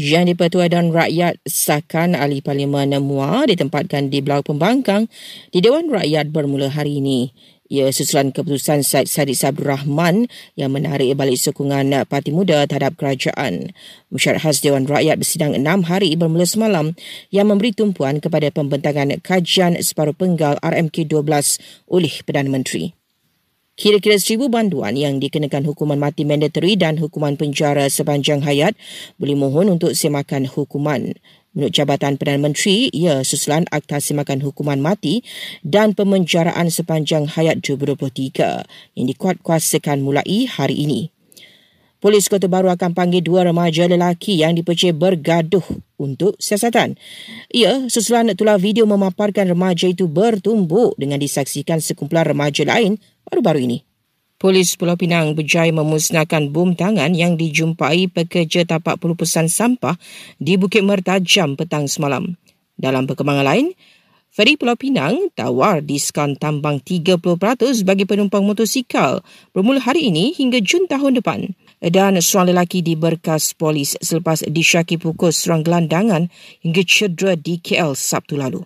Yang di-Pertua dan Rakyat sahkan ahli Parlimen Mua ditempatkan di Belau Pembangkang di Dewan Rakyat bermula hari ini. Ia susulan keputusan Syed Sadiq Sabdur Rahman yang menarik balik sokongan Parti Muda terhadap kerajaan. Mesyuarat khas Dewan Rakyat bersidang enam hari bermula semalam yang memberi tumpuan kepada pembentangan kajian separuh penggal RMK 12 oleh Perdana Menteri. Kira-kira seribu banduan yang dikenakan hukuman mati mandatory dan hukuman penjara sepanjang hayat boleh mohon untuk semakan hukuman. Menurut Jabatan Perdana Menteri, ia susulan Akta Semakan Hukuman Mati dan Pemenjaraan Sepanjang Hayat 2023 yang dikuatkuasakan mulai hari ini. Polis Kota Baru akan panggil dua remaja lelaki yang dipercayai bergaduh untuk siasatan. Ia susulan tulah video memaparkan remaja itu bertumbuk dengan disaksikan sekumpulan remaja lain baru-baru ini. Polis Pulau Pinang berjaya memusnahkan bom tangan yang dijumpai pekerja tapak pelupusan sampah di Bukit Mertajam petang semalam. Dalam perkembangan lain, Feri Pulau Pinang tawar diskon tambang 30% bagi penumpang motosikal bermula hari ini hingga Jun tahun depan. Dan seorang lelaki diberkas polis selepas disyaki pukul serang gelandangan hingga cedera di KL Sabtu lalu.